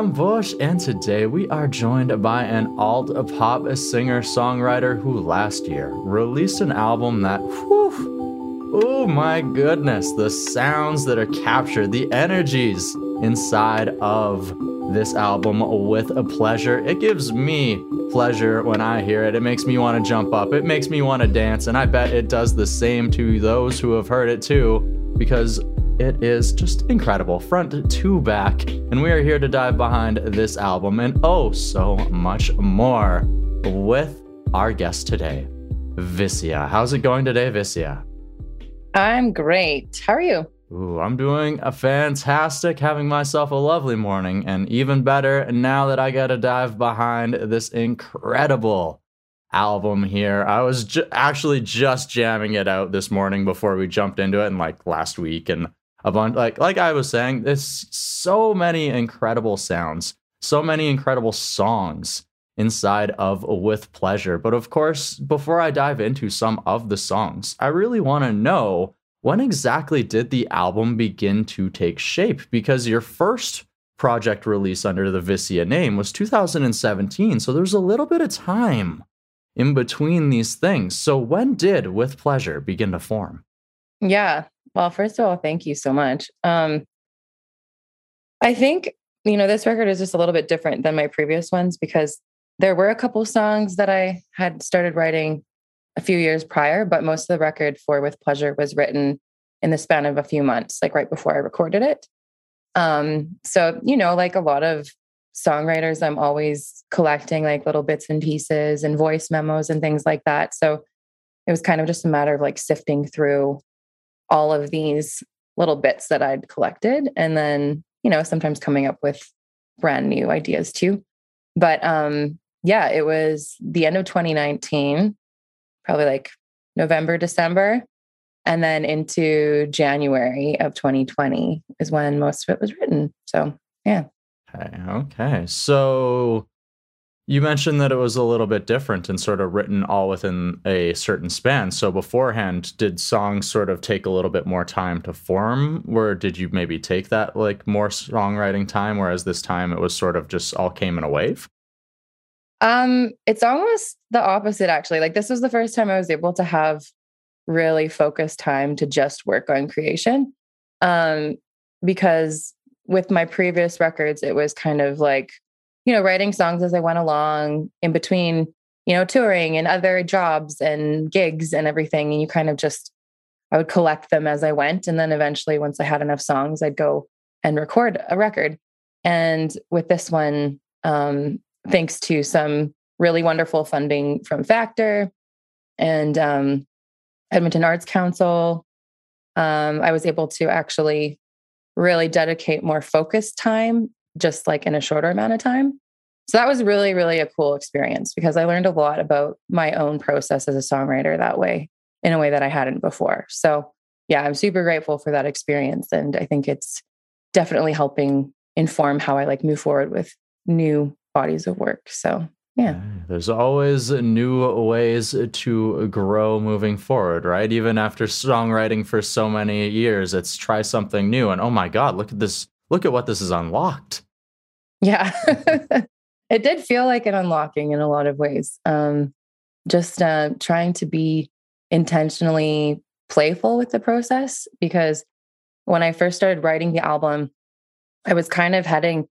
Sam Bush, and today we are joined by an alt pop singer songwriter who last year released an album that, whew, oh my goodness, the sounds that are captured, the energies inside of this album with a pleasure. It gives me pleasure when I hear it. It makes me want to jump up, it makes me want to dance, and I bet it does the same to those who have heard it too, because it is just incredible, front to back. And we are here to dive behind this album and oh, so much more with our guest today, Vissia. How's it going today, Vissia? I'm great. How are you? Ooh, I'm doing a fantastic, having myself a lovely morning, and even better now that I got to dive behind this incredible album here. I was ju- actually just jamming it out this morning before we jumped into it, and like last week, and a bunch like like I was saying, there's so many incredible sounds, so many incredible songs inside of With Pleasure. But of course, before I dive into some of the songs, I really want to know when exactly did the album begin to take shape? Because your first project release under the Vissia name was 2017, so there's a little bit of time in between these things. So when did With Pleasure begin to form? Yeah, well, first of all, thank you so much. Um, I think, you know, this record is just a little bit different than my previous ones because there were a couple songs that I had started writing a few years prior, but most of the record for With Pleasure was written in the span of a few months, like right before I recorded it. Um, so, you know, like a lot of songwriters, I'm always collecting like little bits and pieces and voice memos and things like that. So it was kind of just a matter of like sifting through all of these little bits that I'd collected and then, you know, sometimes coming up with brand new ideas too. But um yeah, it was the end of 2019, probably like November, December, and then into January of 2020 is when most of it was written. So, yeah. Okay. Okay. So you mentioned that it was a little bit different and sort of written all within a certain span. So beforehand, did songs sort of take a little bit more time to form, or did you maybe take that like more songwriting time, whereas this time it was sort of just all came in a wave? Um, it's almost the opposite actually. Like this was the first time I was able to have really focused time to just work on creation. Um, because with my previous records, it was kind of like you know, writing songs as I went along in between, you know, touring and other jobs and gigs and everything. And you kind of just, I would collect them as I went. And then eventually, once I had enough songs, I'd go and record a record. And with this one, um, thanks to some really wonderful funding from Factor and um, Edmonton Arts Council, um, I was able to actually really dedicate more focused time just like in a shorter amount of time. So that was really, really a cool experience because I learned a lot about my own process as a songwriter that way in a way that I hadn't before. So yeah, I'm super grateful for that experience. And I think it's definitely helping inform how I like move forward with new bodies of work. So yeah. There's always new ways uh, to grow moving forward, right? Even after songwriting for so many years, it's try something new. And oh my God, look at this look at what this has unlocked. Yeah. it did feel like an unlocking in a lot of ways. Um, just uh, trying to be intentionally playful with the process because when I first started writing the album, I was kind of heading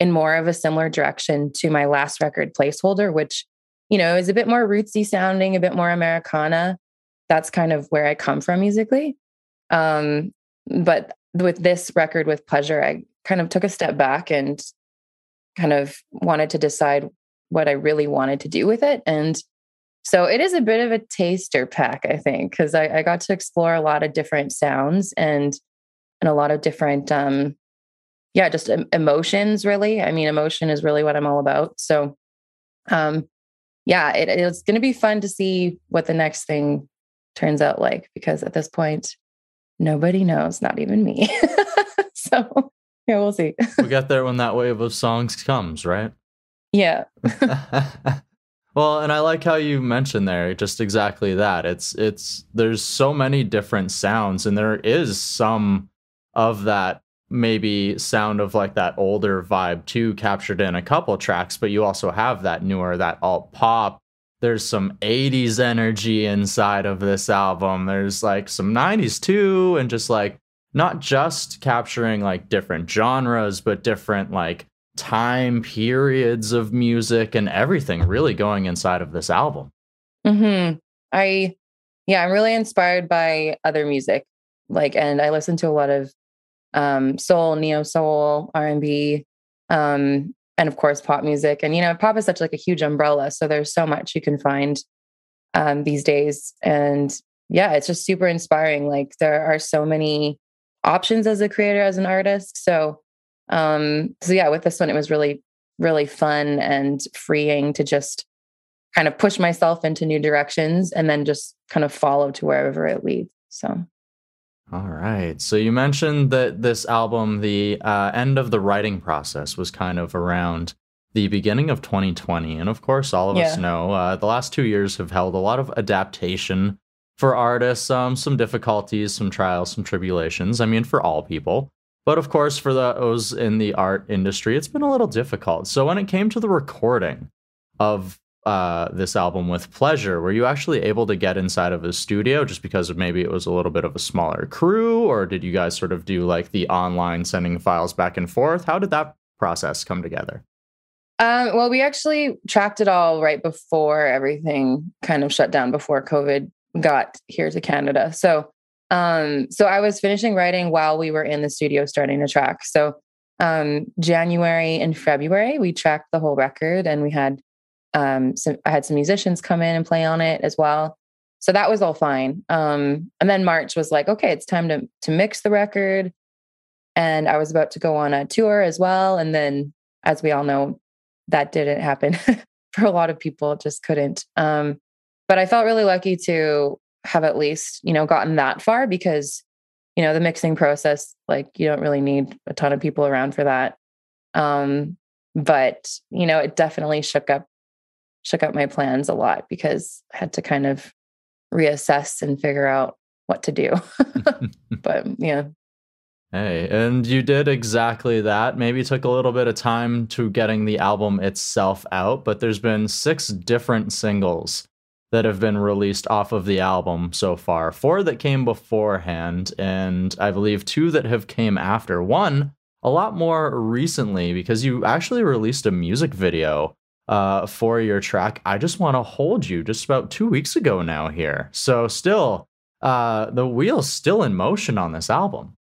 in more of a similar direction to my last record, Placeholder, which, you know, is a bit more rootsy sounding, a bit more Americana. That's kind of where I come from musically. Um, but with this record with pleasure i kind of took a step back and kind of wanted to decide what i really wanted to do with it. And so it is a bit of a taster pack i think because I, I, got to explore a lot of different sounds and and a lot of different um yeah just emotions really. I mean emotion is really what i'm all about. So um yeah it, it's going to be fun to see what the next thing turns out like because at this point nobody knows, not even me. so yeah, we'll see. we got there when that wave of songs comes, right? Yeah. well, and I like how you mentioned there just exactly that. It's it's there's so many different sounds and there is some of that maybe sound of like that older vibe too captured in a couple tracks, but you also have that newer, that alt pop. There's some 80s energy inside of this album. There's like some 90s too, and just like not just capturing like different genres, but different like time periods of music and everything really going inside of this album. Hmm. I, yeah, I'm really inspired by other music. Like, and I listen to a lot of um, soul, neo soul, R and B, um, and of course pop music. And you know, pop is such like a huge umbrella, so there's so much you can find um, these days. And yeah, it's just super inspiring. Like there are so many options as a creator, as an artist. So, um, so yeah, with this one, it was really, really fun and freeing to just kind of push myself into new directions and then just kind of follow to wherever it leads. So all right. So you mentioned that this album, the uh, end of the writing process was kind of around the beginning of 2020. And of course, all of yeah. us know uh, the last two years have held a lot of adaptation for artists, um, some difficulties, some trials, some tribulations. I mean, for all people. But of course, for those in the art industry, it's been a little difficult. So when it came to the recording of uh, this album with pleasure. Were you actually able to get inside of a studio just because maybe it was a little bit of a smaller crew or did you guys sort of do like the online sending files back and forth? How did that process come together? Um, well we actually tracked it all right before everything kind of shut down before covid got here to canada. So um, so i was finishing writing while we were in the studio starting to track. So um, january and february we tracked the whole record and we had um, so I had some musicians come in and play on it as well. So that was all fine. Um, and then March was like, okay, it's time to to mix the record. And I was about to go on a tour as well. And then, as we all know, that didn't happen for a lot of people. Just couldn't. Um, but I felt really lucky to have at least, you know, gotten that far because, you know, the mixing process, like you don't really need a ton of people around for that. Um, but you know, it definitely shook up shook up my plans a lot because I had to kind of reassess and figure out what to do. but um, yeah. Hey, and you did exactly that. Maybe took a little bit of time to getting the album itself out, but there's been six different singles that have been released off of the album so far. Four that came beforehand, and I believe two that have came after. One a lot more recently because you actually released a music video uh, for your track. I just want to hold you just about two weeks ago now here. So still, uh, the wheel's still in motion on this album.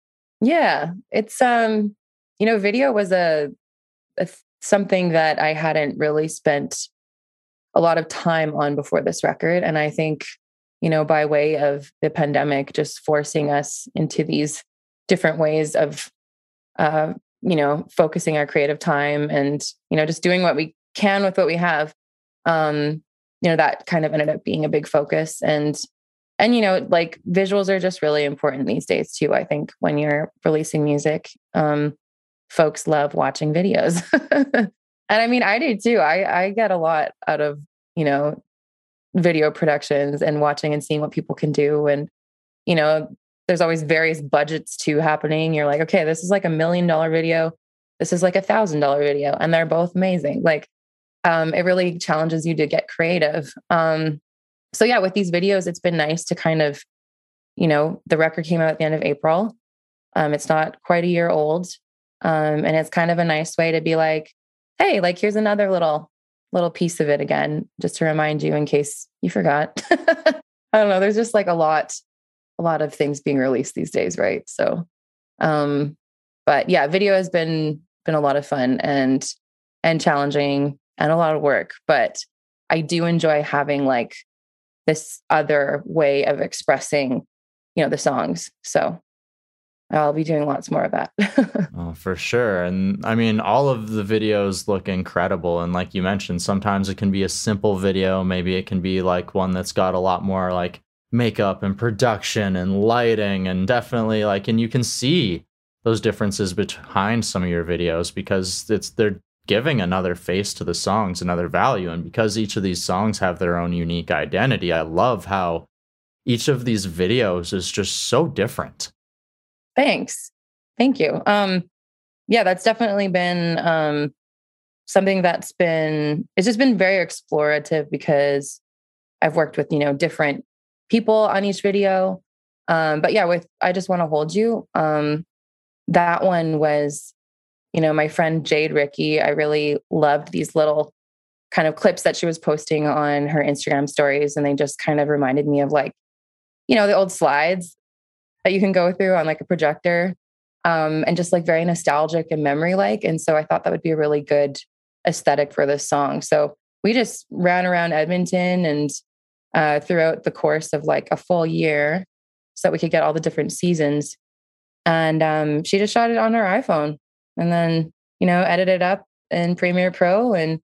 Yeah, it's um, you know, video was a, a something that I hadn't really spent a lot of time on before this record, and I think you know by way of the pandemic just forcing us into these different ways of uh, you know focusing our creative time and you know just doing what we can with what we have um you know that kind of ended up being a big focus. And and you know like visuals are just really important these days too i think when you're releasing music um folks love watching videos. And i mean i do too. I i get a lot out of you know video productions and watching and seeing what people can do. And you know there's always various budgets too happening. You're like okay this is like a million dollar video. This is like a thousand dollar video. And they're both amazing. Like um, it really challenges you to get creative. Um, so yeah, with these videos, it's been nice to kind of, you know, the record came out at the end of April. Um, it's not quite a year old. Um, and it's kind of a nice way to be like, hey, like here's another little little piece of it again, just to remind you in case you forgot. I don't know. There's just like a lot, a lot of things being released these days, right? So um, but yeah, video has been been a lot of fun and and challenging and a lot of work, but I do enjoy having like this other way of expressing, you know, the songs. So I'll be doing lots more of that. oh, for sure. And I mean, all of the videos look incredible. And like you mentioned, sometimes it can be a simple video. Maybe it can be like one that's got a lot more like makeup and production and lighting. And definitely like, and you can see those differences behind some of your videos because it's they're giving another face to the songs, another value. And because each of these songs have their own unique identity, I love how each of these videos is just so different. Thanks. Thank you. Um, yeah, that's definitely been um, something that's been it's just been very explorative because I've worked with you know different people on each video. Um, but yeah, with I just want to hold you. Um, that one was, you know, my friend Jade Ricky. I really loved these little kind of clips that she was posting on her Instagram stories, and they just kind of reminded me of like, you know, the old slides that you can go through on like a projector um, and just like very nostalgic and memory like. And so I thought that would be a really good aesthetic for this song. So we just ran around Edmonton and uh, throughout the course of like a full year so that we could get all the different seasons. And um, she just shot it on her iPhone and then, you know, edited up in Premiere Pro and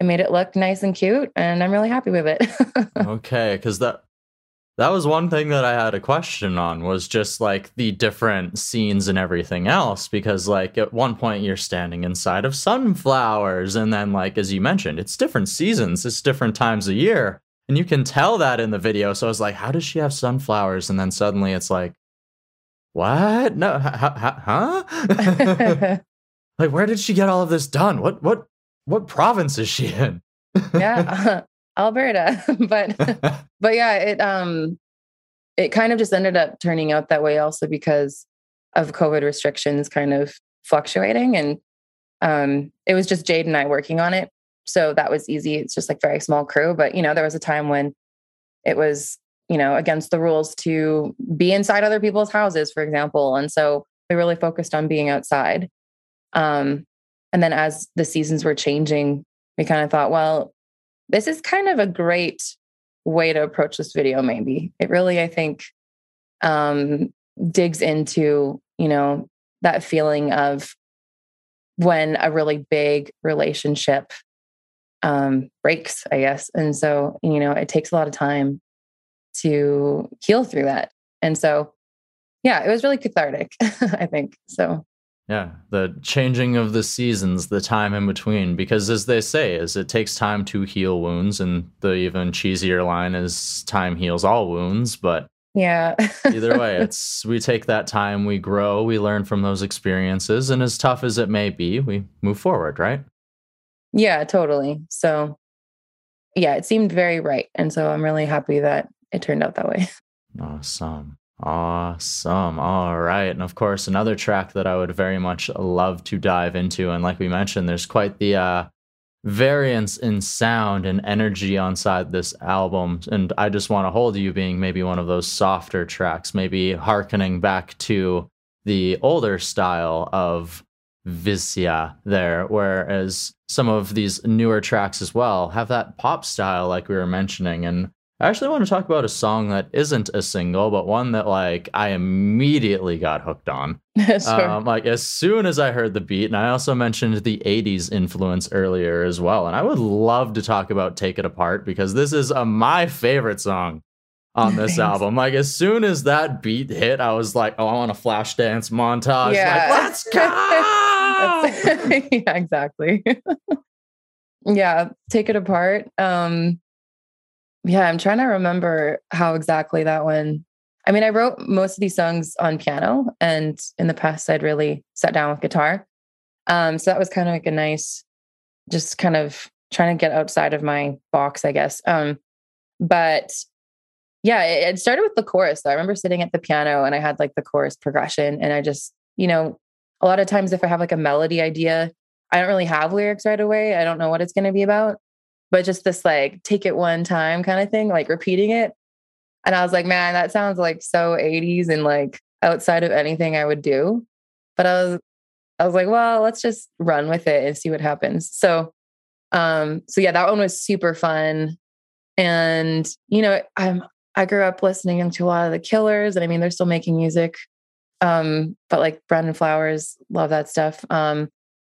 it made it look nice and cute. And I'm really happy with it. okay. Cause that, that was one thing that I had a question on was just like the different scenes and everything else because like at one point you're standing inside of sunflowers and then like as you mentioned it's different seasons it's different times a year and you can tell that in the video so I was like how does she have sunflowers and then suddenly it's like what no huh like where did she get all of this done what what what province is she in yeah Alberta. but but yeah, it um it kind of just ended up turning out that way also because of COVID restrictions kind of fluctuating. And um it was just Jade and I working on it. So that was easy. It's just like very small crew. But you know, there was a time when it was, you know, against the rules to be inside other people's houses, for example. And so we really focused on being outside. Um, and then as the seasons were changing, we kind of thought, well, this is kind of a great way to approach this video maybe it really i think um digs into you know that feeling of when a really big relationship um breaks i guess and so you know it takes a lot of time to heal through that and so yeah it was really cathartic i think so yeah, the changing of the seasons, the time in between, because as they say, is it takes time to heal wounds, and the even cheesier line is time heals all wounds. But yeah, either way, it's we take that time, we grow, we learn from those experiences, and as tough as it may be, we move forward, right? Yeah, totally. So, yeah, it seemed very right, and so I'm really happy that it turned out that way. Awesome. Awesome. All right. And of course, another track that I would very much love to dive into. And like we mentioned, there's quite the uh, variance in sound and energy on side this album. And I just want to hold you being maybe one of those softer tracks, maybe harkening back to the older style of Vissia there, whereas some of these newer tracks as well have that pop style, like we were mentioning. And I actually want to talk about a song that isn't a single, but one that like I immediately got hooked on. sure. Um, like as soon as I heard the beat, and I also mentioned the '80s influence earlier as well. And I would love to talk about "Take It Apart" because this is uh, my favorite song on this album. Like as soon as that beat hit, I was like, "Oh, I want a flash dance montage." Yeah. Like, let's go. yeah, exactly. yeah, "Take It Apart." Um, yeah, I'm trying to remember how exactly that one. I mean, I wrote most of these songs on piano, and in the past, I'd really sat down with guitar. Um, so that was kind of like a nice, just kind of trying to get outside of my box, I guess. Um, but yeah, it, it started with the chorus. I remember sitting at the piano and I had like the chorus progression, and I just, you know, a lot of times if I have like a melody idea, I don't really have lyrics right away. I don't know what it's going to be about but just this like take it one time kind of thing, like repeating it. And I was like, man, that sounds like so 80s and like outside of anything I would do. But I was I was like, well, let's just run with it and see what happens. So um so yeah, that one was super fun. And you know, I'm I grew up listening to a lot of the killers and I mean they're still making music. Um, but like Brandon Flowers, love that stuff. Um,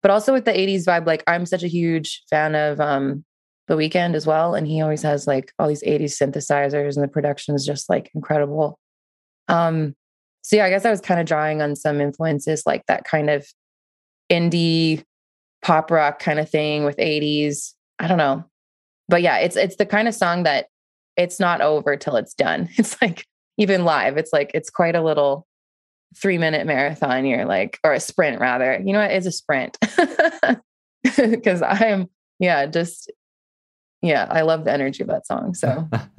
but also with the 80s vibe, like I'm such a huge fan of um The Weeknd as well. And he always has like all these 80s synthesizers and the production is just like incredible. Um, so yeah, I guess I was kind of drawing on some influences like that kind of indie pop rock kind of thing with 80s. I don't know. But yeah, it's it's the kind of song that it's not over till it's done. It's like even live, it's like it's quite a little three minute marathon, you're like, or a sprint rather. You know what? It's a sprint. Because I'm, yeah, just, yeah, I love the energy of that song. So,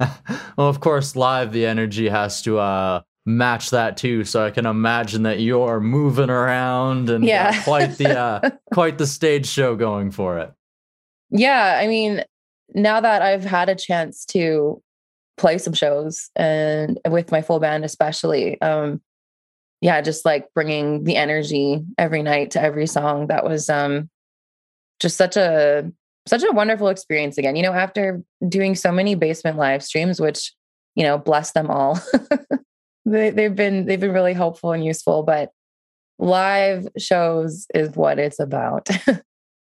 well, of course, live, the energy has to, uh, match that too so i can imagine that you're moving around and yeah. quite the uh, quite the stage show going for it yeah i mean now that i've had a chance to play some shows and with my full band especially um yeah just like bringing the energy every night to every song that was um just such a such a wonderful experience again you know after doing so many basement live streams which you know bless them all. They, they've been they've been really helpful and useful but live shows is what it's about.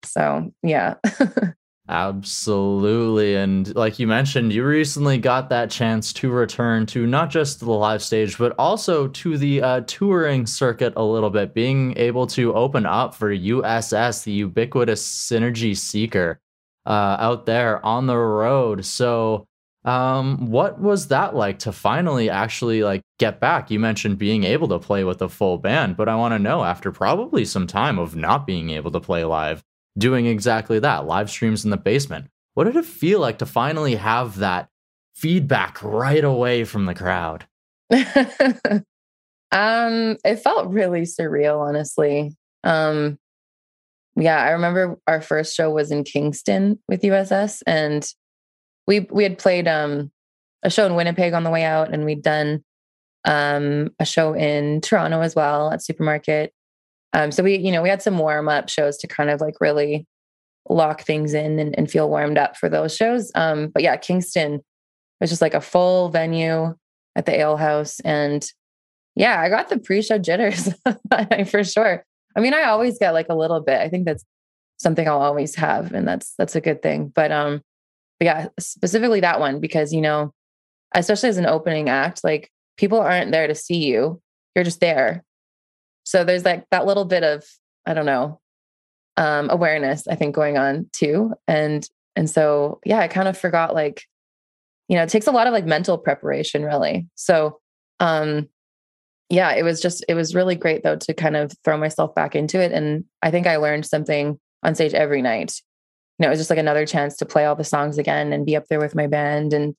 So yeah. Absolutely. And like you mentioned, you recently got that chance to return to not just the live stage, but also to the uh, touring circuit a little bit, being able to open up for USS, the ubiquitous synergy seeker, uh, out there on the road. So, um, what was that like to finally actually like get back? You mentioned being able to play with a full band, but I want to know after probably some time of not being able to play live, doing exactly that, live streams in the basement. What did it feel like to finally have that feedback right away from the crowd? um, it felt really surreal, honestly. Um, yeah, I remember our first show was in Kingston with USS, and we we had played um a show in Winnipeg on the way out, and we'd done um a show in Toronto as well at Supermarket. Um, so we, you know, we had some warm up shows to kind of like really lock things in and, and feel warmed up for those shows. Um, but yeah, Kingston was just like a full venue at the Ale House, and yeah, I got the pre-show jitters for sure. I mean, I always get like a little bit. I think that's something I'll always have, and that's that's a good thing. But um, but yeah, specifically that one because you know, especially as an opening act, like people aren't there to see you; you're just there. So there's like that little bit of I don't know um, awareness I think going on too, and and so yeah, I kind of forgot like you know it takes a lot of like mental preparation really. So um yeah, it was just it was really great though to kind of throw myself back into it, and I think I learned something on stage every night you know, it was just like another chance to play all the songs again and be up there with my band and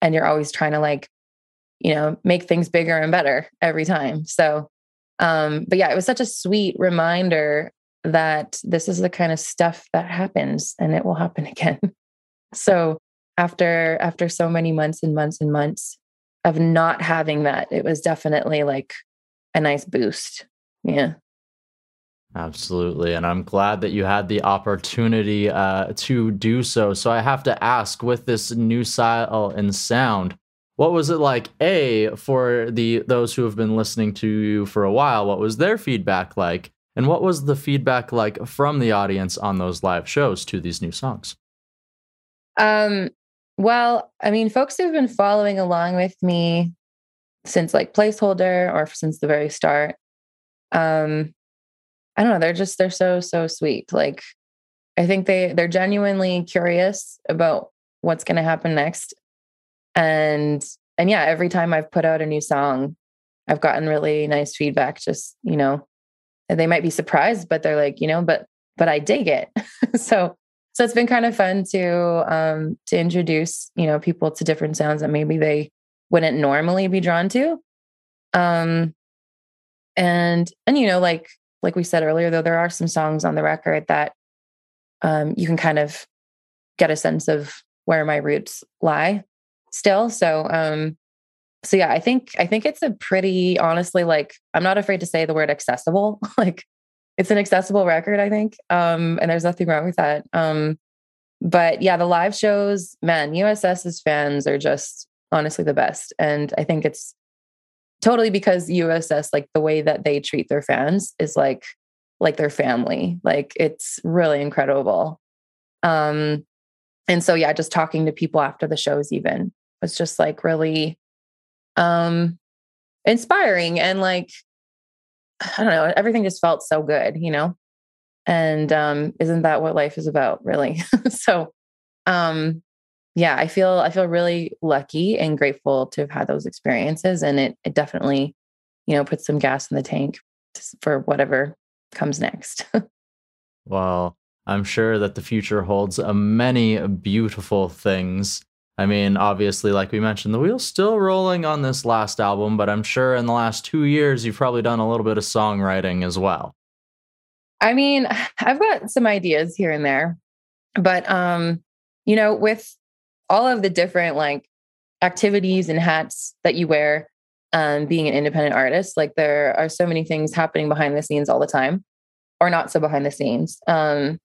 and you're always trying to like, you know, make things bigger and better every time. So um, but yeah, it was such a sweet reminder that this is the kind of stuff that happens and it will happen again. so after after so many months and months and months of not having that, it was definitely like a nice boost. Yeah. Absolutely. And I'm glad that you had the opportunity uh, to do so. So I have to ask with this new style and sound, what was it like, A, for the those who have been listening to you for a while? What was their feedback like? And what was the feedback like from the audience on those live shows to these new songs? Um, well, I mean, folks who've been following along with me since like placeholder or since the very start, um, I don't know, they're just they're so so sweet. Like I think they they're genuinely curious about what's going to happen next. And and yeah, every time I've put out a new song, I've gotten really nice feedback just, you know, they might be surprised but they're like, you know, but but I dig it. so so it's been kind of fun to um to introduce, you know, people to different sounds that maybe they wouldn't normally be drawn to. Um and and you know like like we said earlier, though, there are some songs on the record that um, you can kind of get a sense of where my roots lie still. So, um, so yeah, I think I think it's a pretty honestly like I'm not afraid to say the word accessible. like it's an accessible record, I think, um, and there's nothing wrong with that. Um, but yeah, the live shows, man, USS's fans are just honestly the best, and I think it's totally because USS, like the way that they treat their fans is like like their family. Like it's really incredible. Um, and so yeah, just talking to people after the shows even was just like really um inspiring and like I don't know, everything just felt so good, you know? And um, isn't that what life is about, really? so um yeah, I feel I feel really lucky and grateful to have had those experiences. And it it definitely, you know, put some gas in the tank for whatever comes next. well, I'm sure that the future holds uh, many beautiful things. I mean, obviously, like we mentioned, the wheel's still rolling on this last album, but I'm sure in the last two years, you've probably done a little bit of songwriting as well. I mean, I've got some ideas here and there, but, um, you know, with all of the different like activities and hats that you wear, um, being an independent artist, like there are so many things happening behind the scenes all the time, or not so behind the scenes. Um,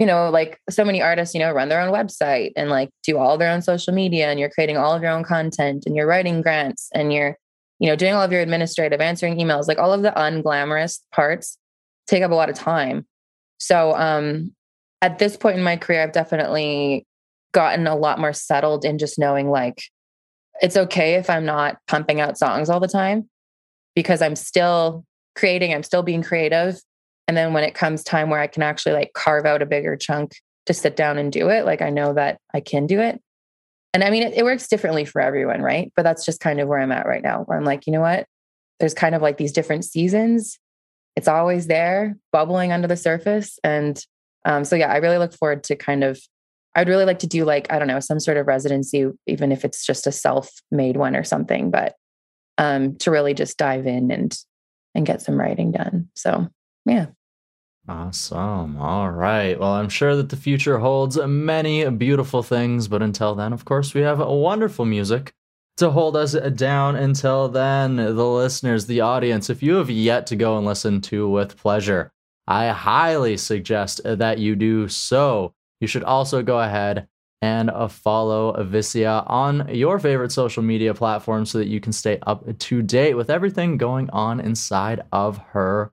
you know, like so many artists, you know, run their own website and like do all their own social media and you're creating all of your own content and you're writing grants and you're, you know, doing all of your administrative, answering emails, like all of the unglamorous parts take up a lot of time. So um at this point in my career, I've definitely gotten a lot more settled in just knowing like it's okay if I'm not pumping out songs all the time because I'm still creating, I'm still being creative and then when it comes time where I can actually like carve out a bigger chunk to sit down and do it, like I know that I can do it. And I mean, it, it works differently for everyone, right? But that's just kind of where I'm at right now, where I'm like, you know what? There's kind of like these different seasons. It's always there, bubbling under the surface. And um, so, yeah, I really look forward to kind of, I'd really like to do like, I don't know, some sort of residency, even if it's just a self made one or something, but um, to really just dive in and, and get some writing done. So, yeah. Awesome. All right. Well, I'm sure that the future holds many beautiful things, but until then, of course, we have wonderful music to hold us down. Until then, the listeners, the audience, if you have yet to go and listen to With Pleasure, I highly suggest that you do so. You should also go ahead and follow Avicia on your favorite social media platform so that you can stay up to date with everything going on inside of her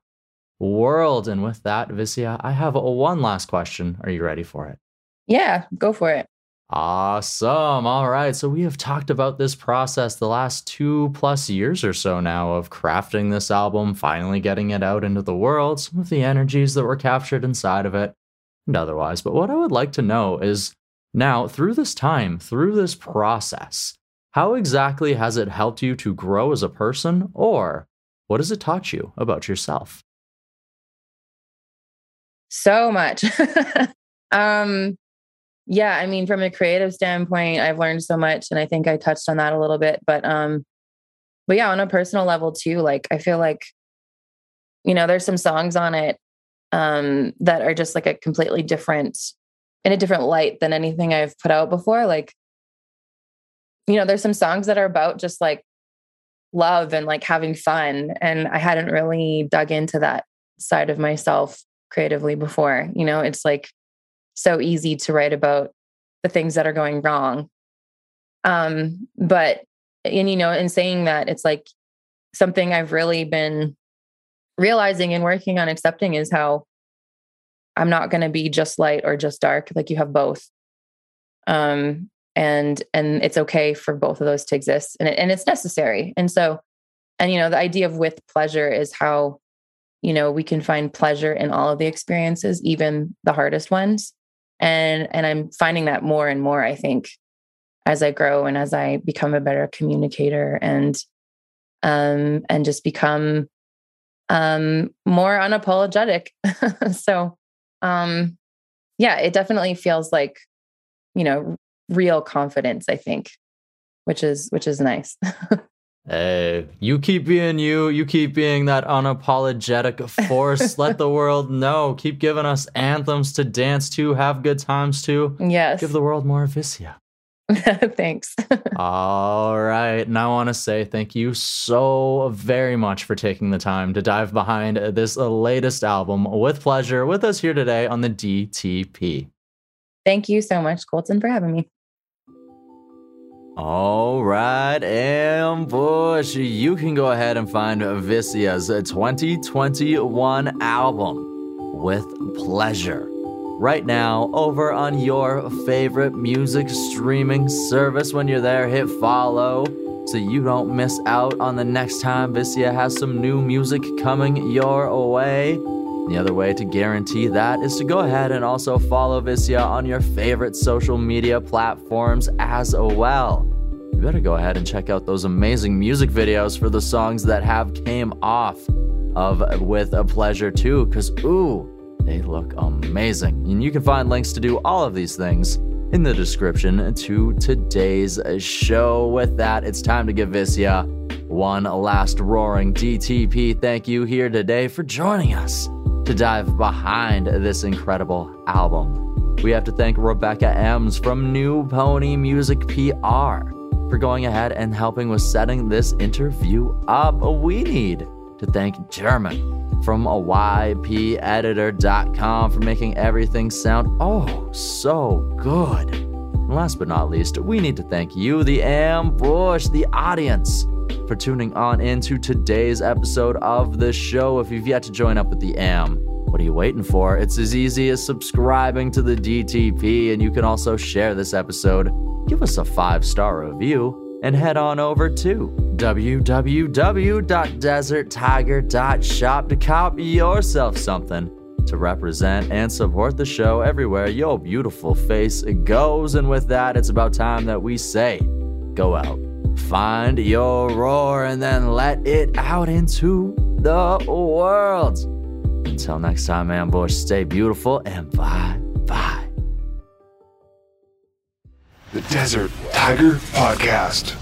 world. And with that, Vissia, I have one last question. Are you ready for it? Yeah, go for it. Awesome. All right. So we have talked about this process the last two plus years or so now of crafting this album, finally getting it out into the world, some of the energies that were captured inside of it, and otherwise. But what I would like to know is now, through this time, through this process, how exactly has it helped you to grow as a person, or what has it taught you about yourself? So much. um, yeah, I mean, from a creative standpoint, I've learned so much, and I think I touched on that a little bit. But, um, but yeah, on a personal level too, like I feel like, you know, there's some songs on it um, that are just like a completely different, in a different light than anything I've put out before. Like, you know, there's some songs that are about just like love and like having fun, and I hadn't really dug into that side of myself creatively before. You know, it's like so easy to write about the things that are going wrong. Um, but and you know, in saying that, it's like something I've really been realizing and working on accepting is how I'm not going to be just light or just dark. Like you have both. Um, and and it's okay for both of those to exist and, it, and it's necessary and so and you know the idea of with pleasure is how you know we can find pleasure in all of the experiences even the hardest ones. And and i'm finding that more and more i think as i grow and as i become a better communicator and um and just become um more unapologetic. So um yeah it definitely feels like you know real confidence i think which is which is nice Hey, you keep being you. You keep being that unapologetic force. Let the world know. Keep giving us anthems to dance to, have good times to. Yes. Give the world more Vissia. Thanks. All right. And I want to say thank you so very much for taking the time to dive behind this latest album with pleasure with us here today on the DTP. Thank you so much, Colton, for having me. All right, Ambush. You can go ahead and find Vissia's 2021 album with pleasure right now over on your favorite music streaming service. When you're there, hit follow so you don't miss out on the next time Vicia has some new music coming your way. The other way to guarantee that is to go ahead and also follow Vissia on your favorite social media platforms as well. you better go ahead and check out those amazing music videos for the songs that have came off of With a Pleasure too, because ooh, they look amazing. And you can find links to do all of these things in the description to today's show. With that, it's time to give Vissia one last roaring DTP thank you here today for joining us to dive behind this incredible album. We have to thank Rebecca Ems from New Pony Music PR for going ahead and helping with setting this interview up. We need to thank German from YPEditor.com for making everything sound oh so good. And last but not least, we need to thank you, the ambush, the audience, for tuning on into today's episode of the show. If you've yet to join up with the AM, what are you waiting for? It's as easy as subscribing to the DTP, and you can also share this episode give us a five star review, and head on over to www.deserttiger.shop to copy yourself something to represent and support the show everywhere your beautiful face goes. And with that, it's about time that we say, go out, find your roar, and then let it out into the world. Until next time, Ambush, stay beautiful and bye bye. The Desert Tiger Podcast.